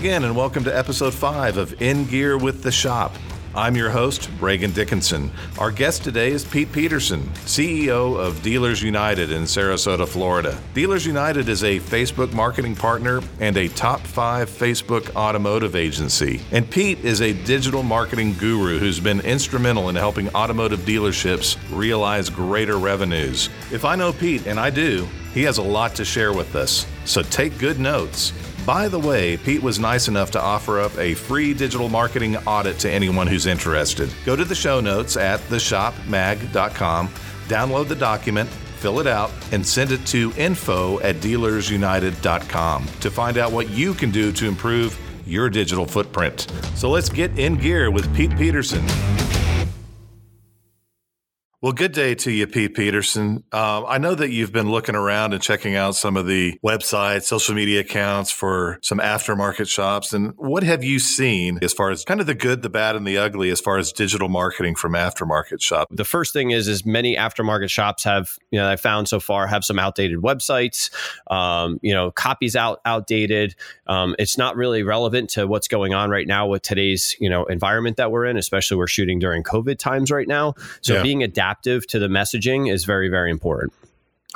again, and welcome to episode five of In Gear with the Shop. I'm your host, Reagan Dickinson. Our guest today is Pete Peterson, CEO of Dealers United in Sarasota, Florida. Dealers United is a Facebook marketing partner and a top five Facebook automotive agency. And Pete is a digital marketing guru who's been instrumental in helping automotive dealerships realize greater revenues. If I know Pete, and I do, he has a lot to share with us. So take good notes. By the way, Pete was nice enough to offer up a free digital marketing audit to anyone who's interested. Go to the show notes at theshopmag.com, download the document, fill it out, and send it to info at dealersunited.com to find out what you can do to improve your digital footprint. So let's get in gear with Pete Peterson. Well, good day to you, Pete Peterson. Uh, I know that you've been looking around and checking out some of the websites, social media accounts for some aftermarket shops. And what have you seen as far as kind of the good, the bad, and the ugly as far as digital marketing from aftermarket shops? The first thing is, is many aftermarket shops have, you know, I found so far have some outdated websites. Um, you know, copies out outdated. Um, it's not really relevant to what's going on right now with today's, you know, environment that we're in. Especially we're shooting during COVID times right now. So yeah. being adaptable to the messaging is very, very important.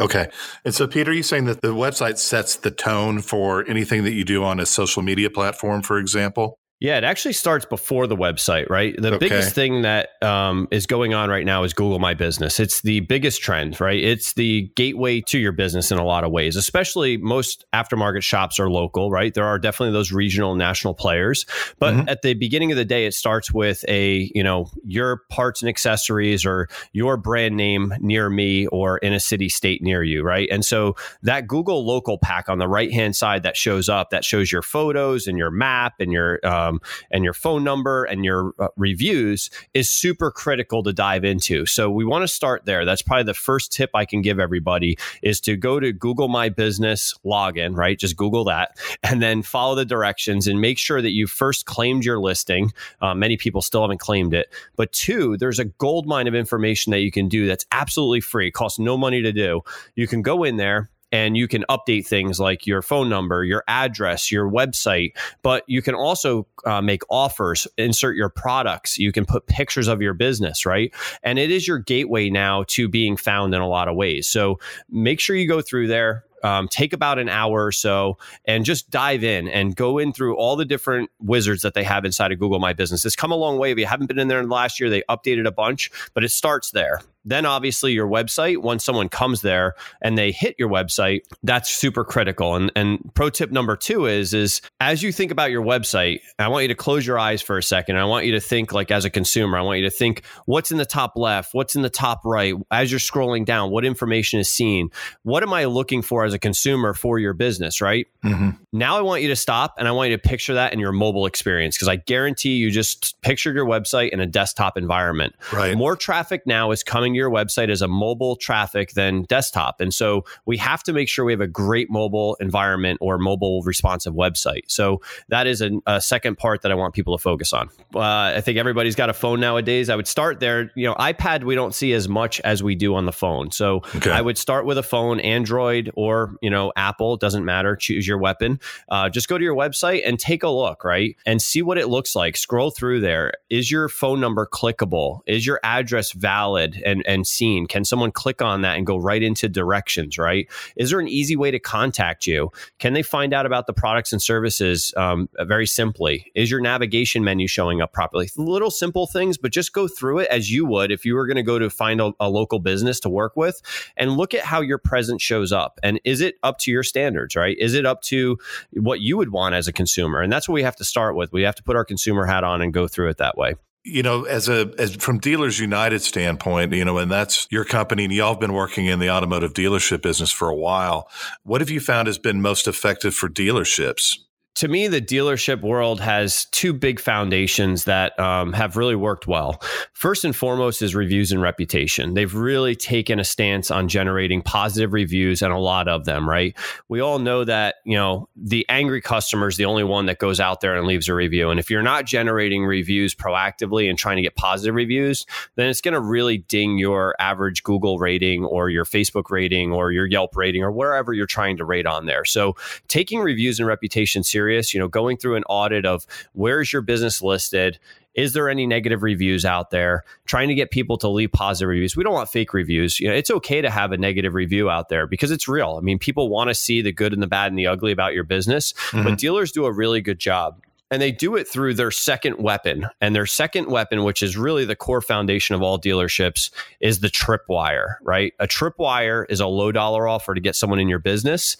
Okay. And so, Peter, are you saying that the website sets the tone for anything that you do on a social media platform, for example? Yeah, it actually starts before the website, right? The okay. biggest thing that um, is going on right now is Google My Business. It's the biggest trend, right? It's the gateway to your business in a lot of ways, especially most aftermarket shops are local, right? There are definitely those regional national players. But mm-hmm. at the beginning of the day, it starts with a, you know, your parts and accessories or your brand name near me or in a city state near you, right? And so that Google local pack on the right hand side that shows up, that shows your photos and your map and your, uh, um, and your phone number and your uh, reviews is super critical to dive into. So we want to start there. That's probably the first tip I can give everybody is to go to Google My Business login, right? Just Google that and then follow the directions and make sure that you first claimed your listing. Uh, many people still haven't claimed it. But two, there's a gold mine of information that you can do that's absolutely free. It costs no money to do. You can go in there and you can update things like your phone number, your address, your website. But you can also uh, make offers, insert your products. You can put pictures of your business, right? And it is your gateway now to being found in a lot of ways. So make sure you go through there. Um, take about an hour or so and just dive in and go in through all the different wizards that they have inside of Google My Business. It's come a long way. If you haven't been in there in the last year, they updated a bunch, but it starts there. Then obviously your website, once someone comes there and they hit your website, that's super critical. And and pro tip number two is is as you think about your website, I want you to close your eyes for a second. I want you to think like as a consumer, I want you to think what's in the top left, what's in the top right, as you're scrolling down, what information is seen, what am I looking for as a consumer for your business, right? Mm-hmm. Now I want you to stop and I want you to picture that in your mobile experience because I guarantee you just pictured your website in a desktop environment. Right. More traffic now is coming your website as a mobile traffic than desktop. And so we have to make sure we have a great mobile environment or mobile responsive website. So that is a, a second part that I want people to focus on. Uh, I think everybody's got a phone nowadays. I would start there. You know, iPad we don't see as much as we do on the phone. So okay. I would start with a phone, Android or you know Apple. Doesn't matter. Choose your weapon. Uh, just go to your website and take a look, right, and see what it looks like. Scroll through there. Is your phone number clickable? Is your address valid? And and seen? Can someone click on that and go right into directions, right? Is there an easy way to contact you? Can they find out about the products and services um, very simply? Is your navigation menu showing up properly? Little simple things, but just go through it as you would if you were going to go to find a, a local business to work with and look at how your presence shows up. And is it up to your standards, right? Is it up to what you would want as a consumer? And that's what we have to start with. We have to put our consumer hat on and go through it that way you know, as a as from Dealers United standpoint, you know, and that's your company, and y'all have been working in the automotive dealership business for a while. What have you found has been most effective for dealerships? To me, the dealership world has two big foundations that um, have really worked well. First and foremost is reviews and reputation. They've really taken a stance on generating positive reviews and a lot of them, right? We all know that, you know, the angry customer is the only one that goes out there and leaves a review. And if you're not generating reviews proactively and trying to get positive reviews, then it's going to really ding your average Google rating or your Facebook rating or your Yelp rating or wherever you're trying to rate on there. So taking reviews and reputation seriously serious, you know, going through an audit of where's your business listed, is there any negative reviews out there? Trying to get people to leave positive reviews. We don't want fake reviews. You know it's okay to have a negative review out there because it's real. I mean people want to see the good and the bad and the ugly about your business mm-hmm. but dealers do a really good job. And they do it through their second weapon. And their second weapon which is really the core foundation of all dealerships is the tripwire right? A tripwire is a low dollar offer to get someone in your business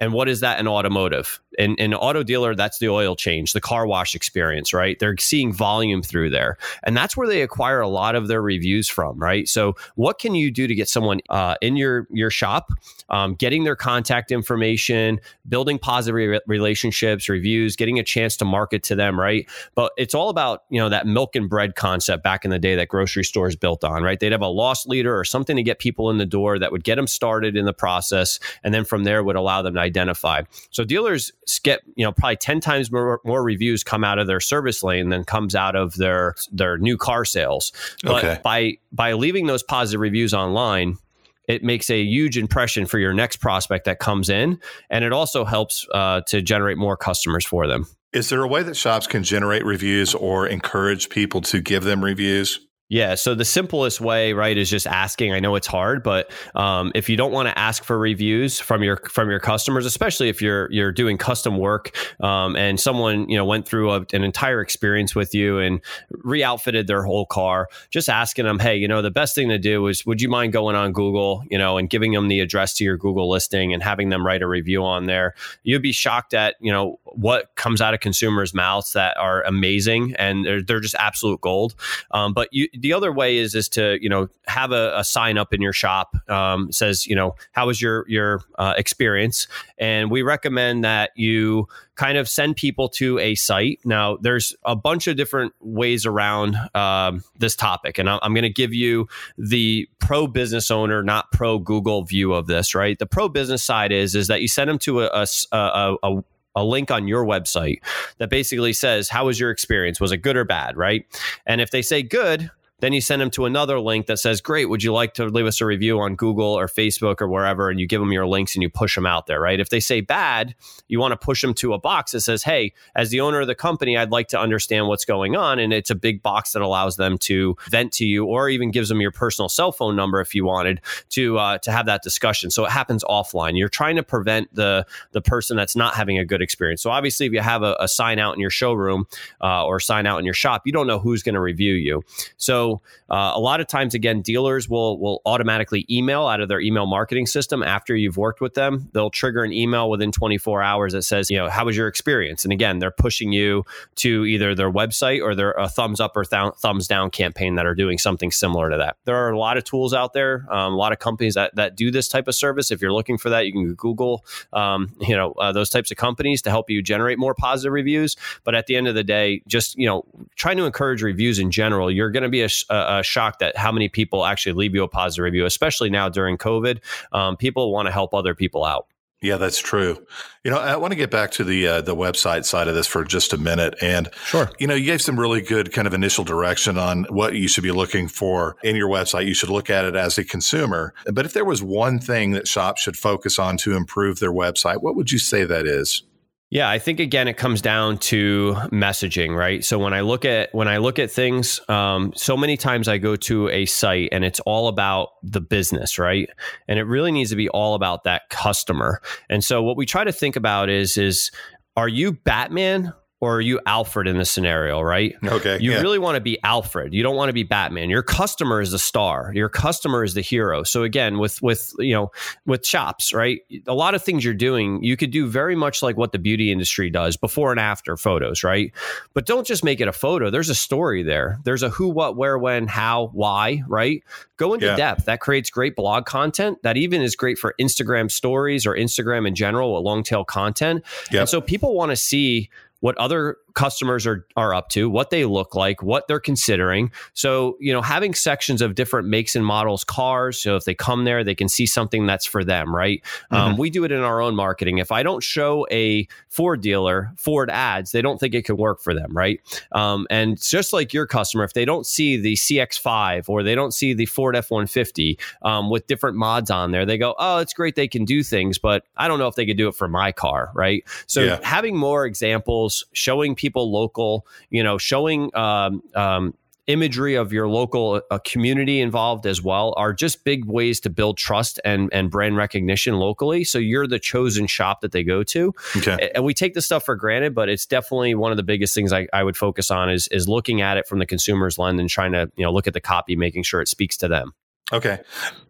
and what is that in automotive? In an auto dealer, that's the oil change, the car wash experience, right? They're seeing volume through there. And that's where they acquire a lot of their reviews from, right? So what can you do to get someone uh, in your, your shop, um, getting their contact information, building positive re- relationships, reviews, getting a chance to market to them, right? But it's all about, you know, that milk and bread concept back in the day that grocery stores built on, right? They'd have a loss leader or something to get people in the door that would get them started in the process. And then from there would allow them to identify. So dealers get, you know, probably 10 times more, more reviews come out of their service lane than comes out of their their new car sales. But okay. by by leaving those positive reviews online, it makes a huge impression for your next prospect that comes in, and it also helps uh, to generate more customers for them. Is there a way that shops can generate reviews or encourage people to give them reviews? Yeah. So the simplest way, right, is just asking. I know it's hard, but um, if you don't want to ask for reviews from your from your customers, especially if you're you're doing custom work um, and someone you know went through a, an entire experience with you and re-outfitted their whole car, just asking them, hey, you know, the best thing to do is, would you mind going on Google, you know, and giving them the address to your Google listing and having them write a review on there? You'd be shocked at you know what comes out of consumers' mouths that are amazing and they're, they're just absolute gold. Um, but you the other way is is to you know have a, a sign up in your shop um, says you know how was your your uh, experience, and we recommend that you kind of send people to a site. Now, there's a bunch of different ways around um, this topic, and I'm, going to give you the pro business owner, not pro Google view of this. Right, the pro business side is is that you send them to a, a, a, a a link on your website that basically says how was your experience was it good or bad right and if they say good then you send them to another link that says, Great, would you like to leave us a review on Google or Facebook or wherever? And you give them your links and you push them out there, right? If they say bad, you want to push them to a box that says, Hey, as the owner of the company, I'd like to understand what's going on. And it's a big box that allows them to vent to you or even gives them your personal cell phone number if you wanted to uh, to have that discussion. So it happens offline. You're trying to prevent the the person that's not having a good experience. So obviously, if you have a, a sign out in your showroom uh, or sign out in your shop, you don't know who's going to review you. So so uh, a lot of times, again, dealers will will automatically email out of their email marketing system after you've worked with them. They'll trigger an email within 24 hours that says, you know, how was your experience? And again, they're pushing you to either their website or their a thumbs up or th- thumbs down campaign that are doing something similar to that. There are a lot of tools out there, um, a lot of companies that that do this type of service. If you're looking for that, you can Google, um, you know, uh, those types of companies to help you generate more positive reviews. But at the end of the day, just you know, trying to encourage reviews in general. You're going to be a, a, shocked at how many people actually leave you a positive review, especially now during COVID. Um, people want to help other people out. Yeah, that's true. You know, I want to get back to the uh, the website side of this for just a minute. And sure, you know, you gave some really good kind of initial direction on what you should be looking for in your website. You should look at it as a consumer. But if there was one thing that shops should focus on to improve their website, what would you say that is? Yeah, I think again it comes down to messaging, right? So when I look at when I look at things, um, so many times I go to a site and it's all about the business, right? And it really needs to be all about that customer. And so what we try to think about is is are you Batman or are you Alfred in this scenario, right? Okay. You yeah. really want to be Alfred. You don't want to be Batman. Your customer is the star. Your customer is the hero. So again, with with you know, with shops, right? A lot of things you're doing, you could do very much like what the beauty industry does, before and after photos, right? But don't just make it a photo. There's a story there. There's a who, what, where, when, how, why, right? Go into yeah. depth. That creates great blog content. That even is great for Instagram stories or Instagram in general with long tail content. Yep. And so people want to see what other customers are are up to, what they look like, what they're considering. So, you know, having sections of different makes and models cars, so if they come there, they can see something that's for them, right? Um, mm-hmm. Um, we do it in our own marketing. If I don't show a Ford dealer Ford ads, they don't think it can work for them, right? Um, and just like your customer, if they don't see the CX5 or they don't see the Ford F150 um, with different mods on there, they go, "Oh, it's great they can do things, but I don't know if they could do it for my car," right? So yeah. having more examples, showing people local, you know, showing um, um, imagery of your local uh, community involved as well are just big ways to build trust and, and brand recognition locally. So you're the chosen shop that they go to. Okay. And we take this stuff for granted, but it's definitely one of the biggest things I, I would focus on is, is looking at it from the consumer's lens and trying to, you know, look at the copy, making sure it speaks to them. Okay.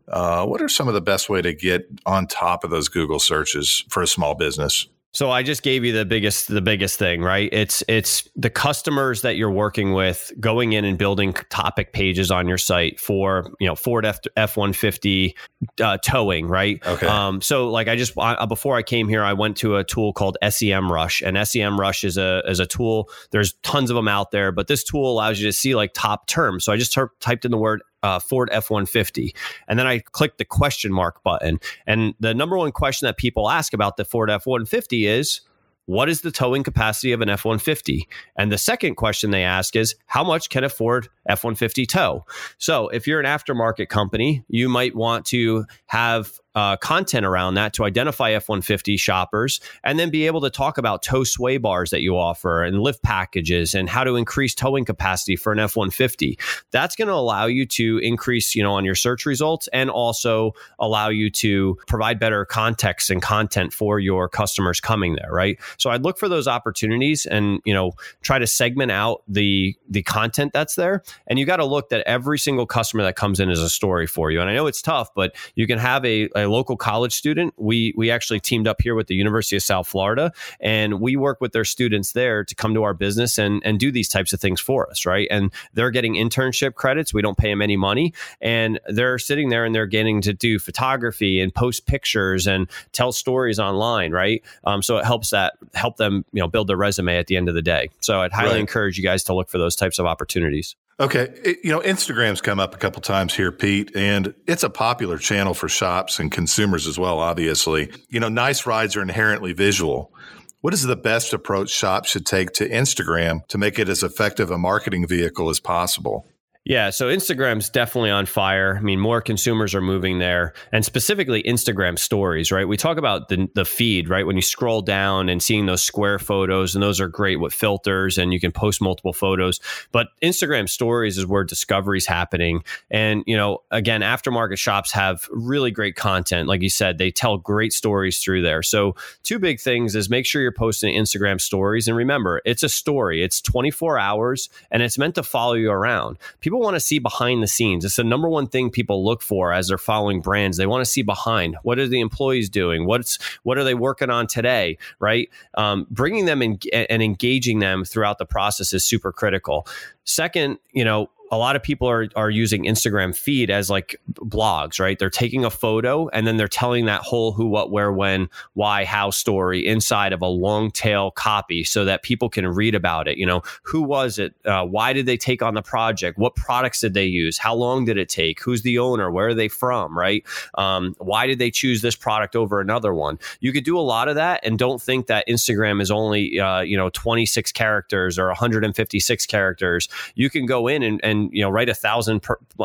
Uh, what are some of the best way to get on top of those Google searches for a small business? So I just gave you the biggest the biggest thing, right? It's it's the customers that you're working with going in and building topic pages on your site for you know Ford F one fifty uh, towing, right? Okay. Um, so like I just I, before I came here, I went to a tool called SEMrush, and SEMrush is a is a tool. There's tons of them out there, but this tool allows you to see like top terms. So I just t- typed in the word uh, Ford F 150. And then I clicked the question mark button. And the number one question that people ask about the Ford F 150 is, what is the towing capacity of an F 150? And the second question they ask is, how much can a Ford F 150 tow? So if you're an aftermarket company, you might want to have uh, content around that to identify F 150 shoppers and then be able to talk about tow sway bars that you offer and lift packages and how to increase towing capacity for an F 150. That's going to allow you to increase, you know, on your search results and also allow you to provide better context and content for your customers coming there, right? So I'd look for those opportunities and, you know, try to segment out the the content that's there. And you got to look that every single customer that comes in is a story for you. And I know it's tough, but you can have a, a a local college student. We we actually teamed up here with the University of South Florida, and we work with their students there to come to our business and and do these types of things for us, right? And they're getting internship credits. We don't pay them any money, and they're sitting there and they're getting to do photography and post pictures and tell stories online, right? Um, so it helps that help them you know build their resume at the end of the day. So I'd highly right. encourage you guys to look for those types of opportunities. Okay. It, you know, Instagram's come up a couple times here, Pete, and it's a popular channel for shops and consumers as well, obviously. You know, nice rides are inherently visual. What is the best approach shops should take to Instagram to make it as effective a marketing vehicle as possible? Yeah, so Instagram's definitely on fire. I mean, more consumers are moving there, and specifically Instagram stories, right? We talk about the the feed, right? When you scroll down and seeing those square photos, and those are great with filters, and you can post multiple photos. But Instagram stories is where discovery's happening, and you know, again, aftermarket shops have really great content. Like you said, they tell great stories through there. So, two big things is make sure you're posting Instagram stories, and remember, it's a story. It's 24 hours, and it's meant to follow you around. People people want to see behind the scenes. It's the number one thing people look for as they're following brands. They want to see behind what are the employees doing, what's what are they working on today, right? Um, bringing them in and engaging them throughout the process is super critical. Second, you know, a lot of people are are using Instagram feed as like blogs, right? They're taking a photo and then they're telling that whole who, what, where, when, why, how story inside of a long tail copy so that people can read about it. You know, who was it? Uh, why did they take on the project? What products did they use? How long did it take? Who's the owner? Where are they from? Right? Um, why did they choose this product over another one? You could do a lot of that, and don't think that Instagram is only uh, you know 26 characters or 156 characters. You can go in and, and you know write a thousand per, uh,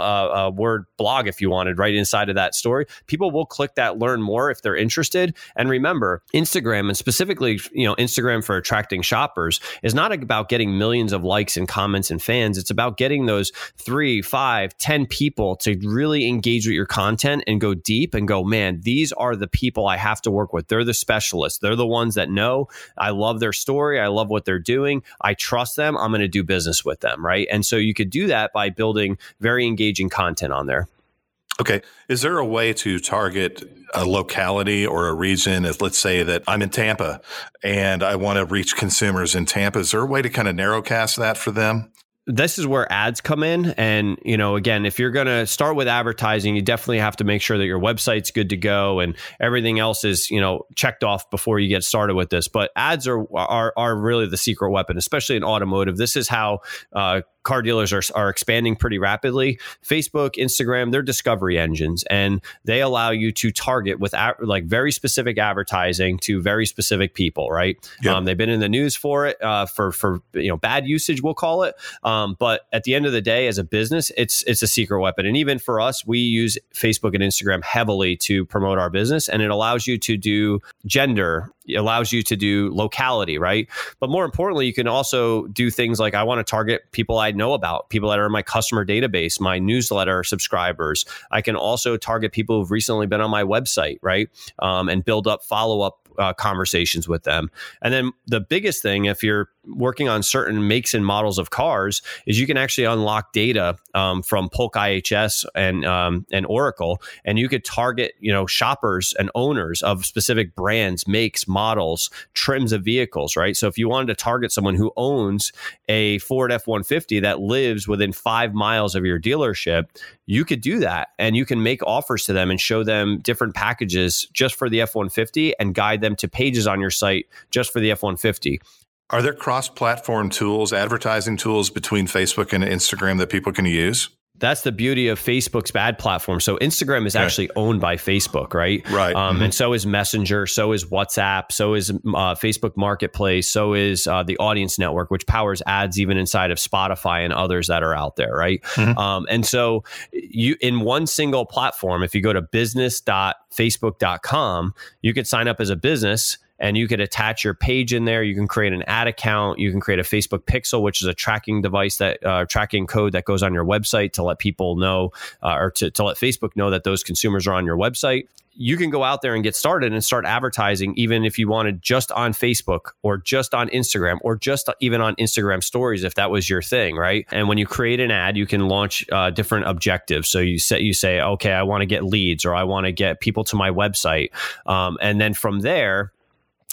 uh, word blog if you wanted right inside of that story. People will click that learn more if they're interested. And remember instagram and specifically you know instagram for attracting shoppers is not about getting millions of likes and comments and fans. It's about getting those three five ten people to really engage with your content and go deep and go man these are the people i have to work with. They're the specialists. They're the ones that know. I love their story. I love what they're doing. I trust them. I'm going to do business with them right? And so you could do that that by building very engaging content on there. Okay. Is there a way to target a locality or a region? As let's say that I'm in Tampa and I want to reach consumers in Tampa. Is there a way to kind of narrowcast that for them? this is where ads come in. And, you know, again, if you're going to start with advertising, you definitely have to make sure that your website's good to go and everything else is, you know, checked off before you get started with this. But ads are, are, are really the secret weapon, especially in automotive. This is how, uh, car dealers are, are expanding pretty rapidly. Facebook, Instagram, they're discovery engines and they allow you to target with like very specific advertising to very specific people, right? Yep. Um, they've been in the news for it, uh, for, for, you know, bad usage, we'll call it. Um, but at the end of the day, as a business, it's, it's a secret weapon. And even for us, we use Facebook and Instagram heavily to promote our business and it allows you to do gender allows you to do locality, right? But more importantly, you can also do things like I want to target people I know about, people that are in my customer database, my newsletter subscribers. I can also target people who've recently been on my website, right? Um, and build up follow up uh, conversations with them. And then the biggest thing, if you're working on certain makes and models of cars, is you can actually unlock data um, from Polk IHS and um, and Oracle, and you could target you know shoppers and owners of specific brands, makes, models, trims of vehicles, right? So if you wanted to target someone who owns a Ford F one fifty that lives within five miles of your dealership, you could do that and you can make offers to them and show them different packages just for the F 150 and guide them to pages on your site just for the F 150. Are there cross platform tools, advertising tools between Facebook and Instagram that people can use? that's the beauty of Facebook's bad platform. So Instagram is actually owned by Facebook, right? Right. Um, mm-hmm. And so is Messenger, so is WhatsApp, so is uh, Facebook Marketplace, so is uh, the Audience Network, which powers ads even inside of Spotify and others that are out there, right? Mm-hmm. Um, and so you in one single platform, if you go to business.facebook.com, you could sign up as a business and you could attach your page in there. You can create an ad account. You can create a Facebook Pixel, which is a tracking device that uh, tracking code that goes on your website to let people know uh, or to, to let Facebook know that those consumers are on your website you can go out there and get started and start advertising, even if you wanted just on Facebook or just on Instagram or just even on Instagram stories, if that was your thing, right? And when you create an ad, you can launch uh, different objectives. So you set, you say, okay, I want to get leads or I want to get people to my website, um, and then from there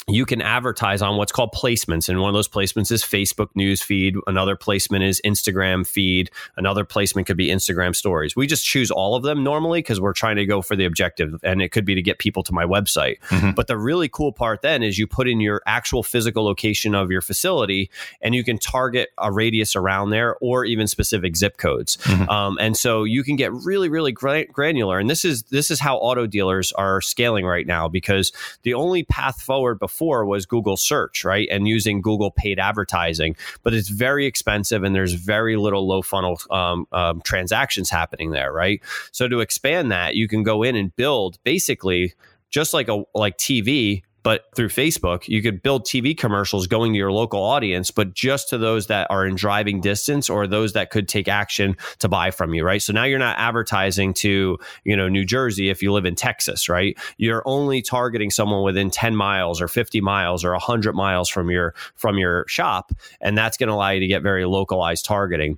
you can advertise on what's called placements. And one of those placements is Facebook news feed. Another placement is Instagram feed. Another placement could be Instagram stories. We just choose all of them normally because we're trying to go for the objective. And it could be to get people to my website. Mm-hmm. But the really cool part then is you put in your actual physical location of your facility and you can target a radius around there or even specific zip codes. Mm-hmm. Um, and so you can get really, really gra- granular. And this is this is how auto dealers are scaling right now because the only path forward before was Google search, right? And using Google paid advertising, but it's very expensive and there's very little low funnel um, um, transactions happening there, right? So to expand that, you can go in and build basically just like a like TV but through Facebook, you could build TV commercials going to your local audience, but just to those that are in driving distance or those that could take action to buy from you, right? So now you're not advertising to, you know, New Jersey if you live in Texas, right? You're only targeting someone within 10 miles or 50 miles or 100 miles from your from your shop, and that's going to allow you to get very localized targeting.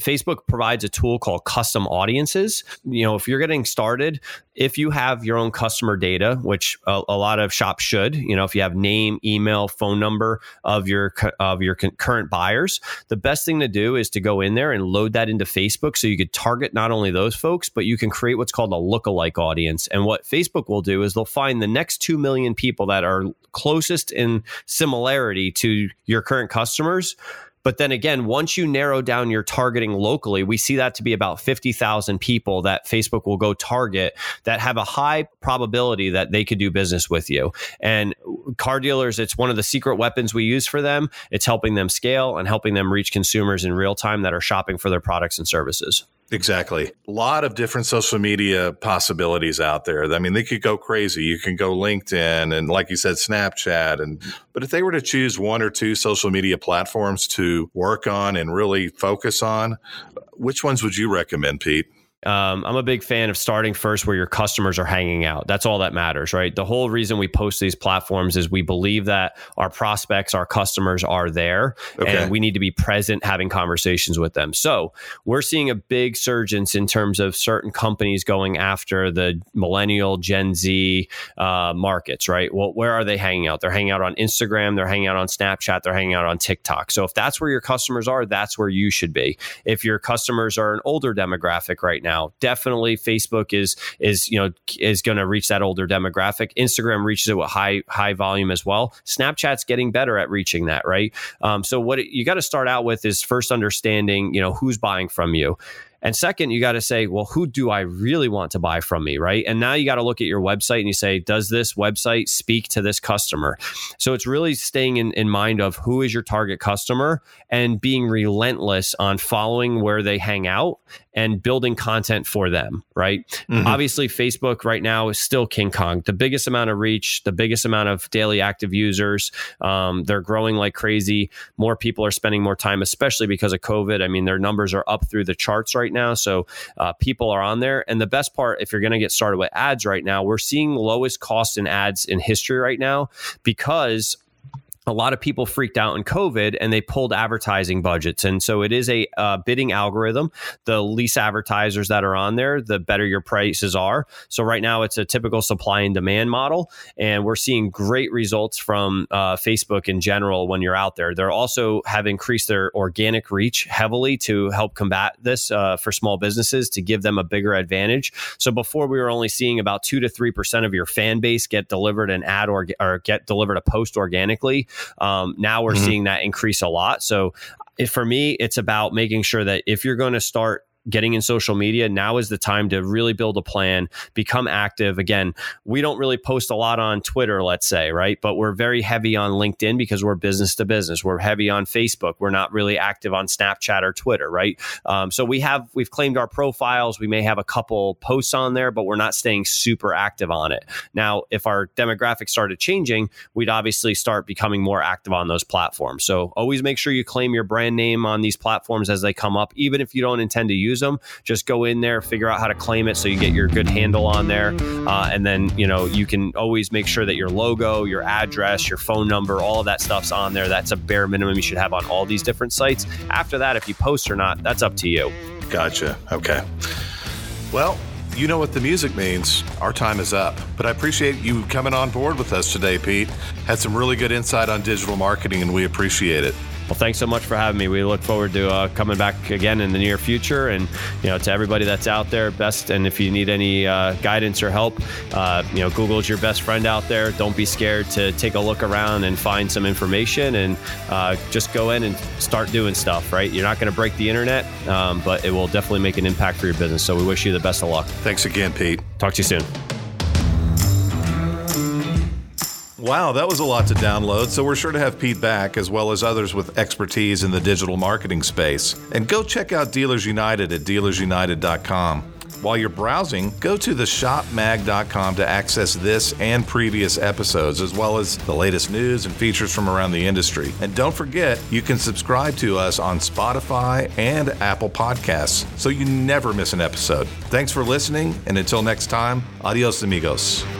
Facebook provides a tool called custom audiences. You know, if you're getting started, if you have your own customer data, which a, a, lot of shops should, you know, if you have name, email, phone number of your of your current buyers, the best thing to do is to go in there and load that into Facebook so you could target not only those folks, but you can create what's called a lookalike audience. And what Facebook will do is they'll find the next 2 million people that are closest in similarity to your current customers but then again, once you narrow down your targeting locally, we see that to be about 50,000 people that Facebook will go target that have a high probability that they could do business with you. And car dealers, it's one of the secret weapons we use for them. It's helping them scale and helping them reach consumers in real time that are shopping for their products and services. Exactly. A lot of different social media possibilities out there. I mean, they could go crazy. You can go LinkedIn and like you said Snapchat and but if they were to choose one or two social media platforms to work on and really focus on, which ones would you recommend, Pete? Um, I'm a big fan of starting first where your customers are hanging out. That's all that matters, right? The whole reason we post these platforms is we believe that our prospects, our customers are there, okay. and we need to be present having conversations with them. So we're seeing a big surge in terms of certain companies going after the millennial, Gen Z uh, markets, right? Well, where are they hanging out? They're hanging out on Instagram, they're hanging out on Snapchat, they're hanging out on TikTok. So if that's where your customers are, that's where you should be. If your customers are an older demographic right now, definitely Facebook is is you know is going to reach that older demographic. Instagram reaches it with high high volume as well. Snapchat's getting better at reaching that, right? Um, so what you got to start out with is first understanding you know who's buying from you and second, you got to say, well, who do I really want to buy from me? Right. And now you got to look at your website and you say, does this website speak to this customer? So it's really staying in, in mind of who is your target customer and being relentless on following where they hang out and building content for them, right? Mm-hmm. Obviously, Facebook right now is still King Kong, the biggest amount of reach, the biggest amount of daily active users. Um, they're growing like crazy. More people are spending more time, especially because of COVID. I mean, their numbers are up through the charts right now. So uh, people are on there. And the best part, if you're going to get started with ads right now, we're seeing lowest cost in ads in history right now because a lot of people freaked out in COVID and they pulled advertising budgets. And so it is a uh, bidding algorithm. The least advertisers that are on there, the better your prices are. So right now it's a typical supply and demand model. And we're seeing great results from uh, Facebook in general when you're out there. They're also have increased their organic reach heavily to help combat this uh, for small businesses to give them a bigger advantage. So before we were only seeing about two to 3% of your fan base get delivered an ad or, or get delivered a post organically. Um, now we're mm-hmm. seeing that increase a lot. So for me, it's about making sure that if you're going to start getting in social media, now is the time to really build a plan, become active. Again, we don't really post a lot on Twitter, let's say, right? But we're very heavy on LinkedIn because we're business to business. We're heavy on Facebook. We're not really active on Snapchat or Twitter, right? Um, so we have we've claimed our profiles. We may have a couple posts on there, but we're not staying super active on it. Now, if our demographics started changing, we'd obviously start becoming more active on those platforms. So always make sure you claim your brand name on these platforms as they come up, even if you don't intend to use use them, just go in there, figure out how to claim it so you get your good handle on there. Uh, and then, you know, you can always make sure that your logo, your address, your phone number, all of that stuff's on there. That's a bare minimum you should have on all these different sites. After that, if you post or not, that's up to you. Gotcha. Okay. Well, you know what the music means. Our time is up. But I appreciate you coming on board with us today, Pete. Had some really good insight on digital marketing, and we appreciate it. Well, thanks so much for having me. We look forward to uh, coming back again in the near future. And you know, to everybody that's out there, best. And if you need any uh, guidance or help, uh, you know, Google is your best friend out there. Don't be scared to take a look around and find some information, and uh, just go in and start doing stuff. Right? You're not going to break the internet, um, but it will definitely make an impact for your business. So we wish you the best of luck. Thanks again, Pete. Talk to you soon. Wow, that was a lot to download, so we're sure to have Pete back, as well as others with expertise in the digital marketing space. And go check out Dealers United at dealersunited.com. While you're browsing, go to theshopmag.com to access this and previous episodes, as well as the latest news and features from around the industry. And don't forget, you can subscribe to us on Spotify and Apple Podcasts so you never miss an episode. Thanks for listening, and until next time, adios, amigos.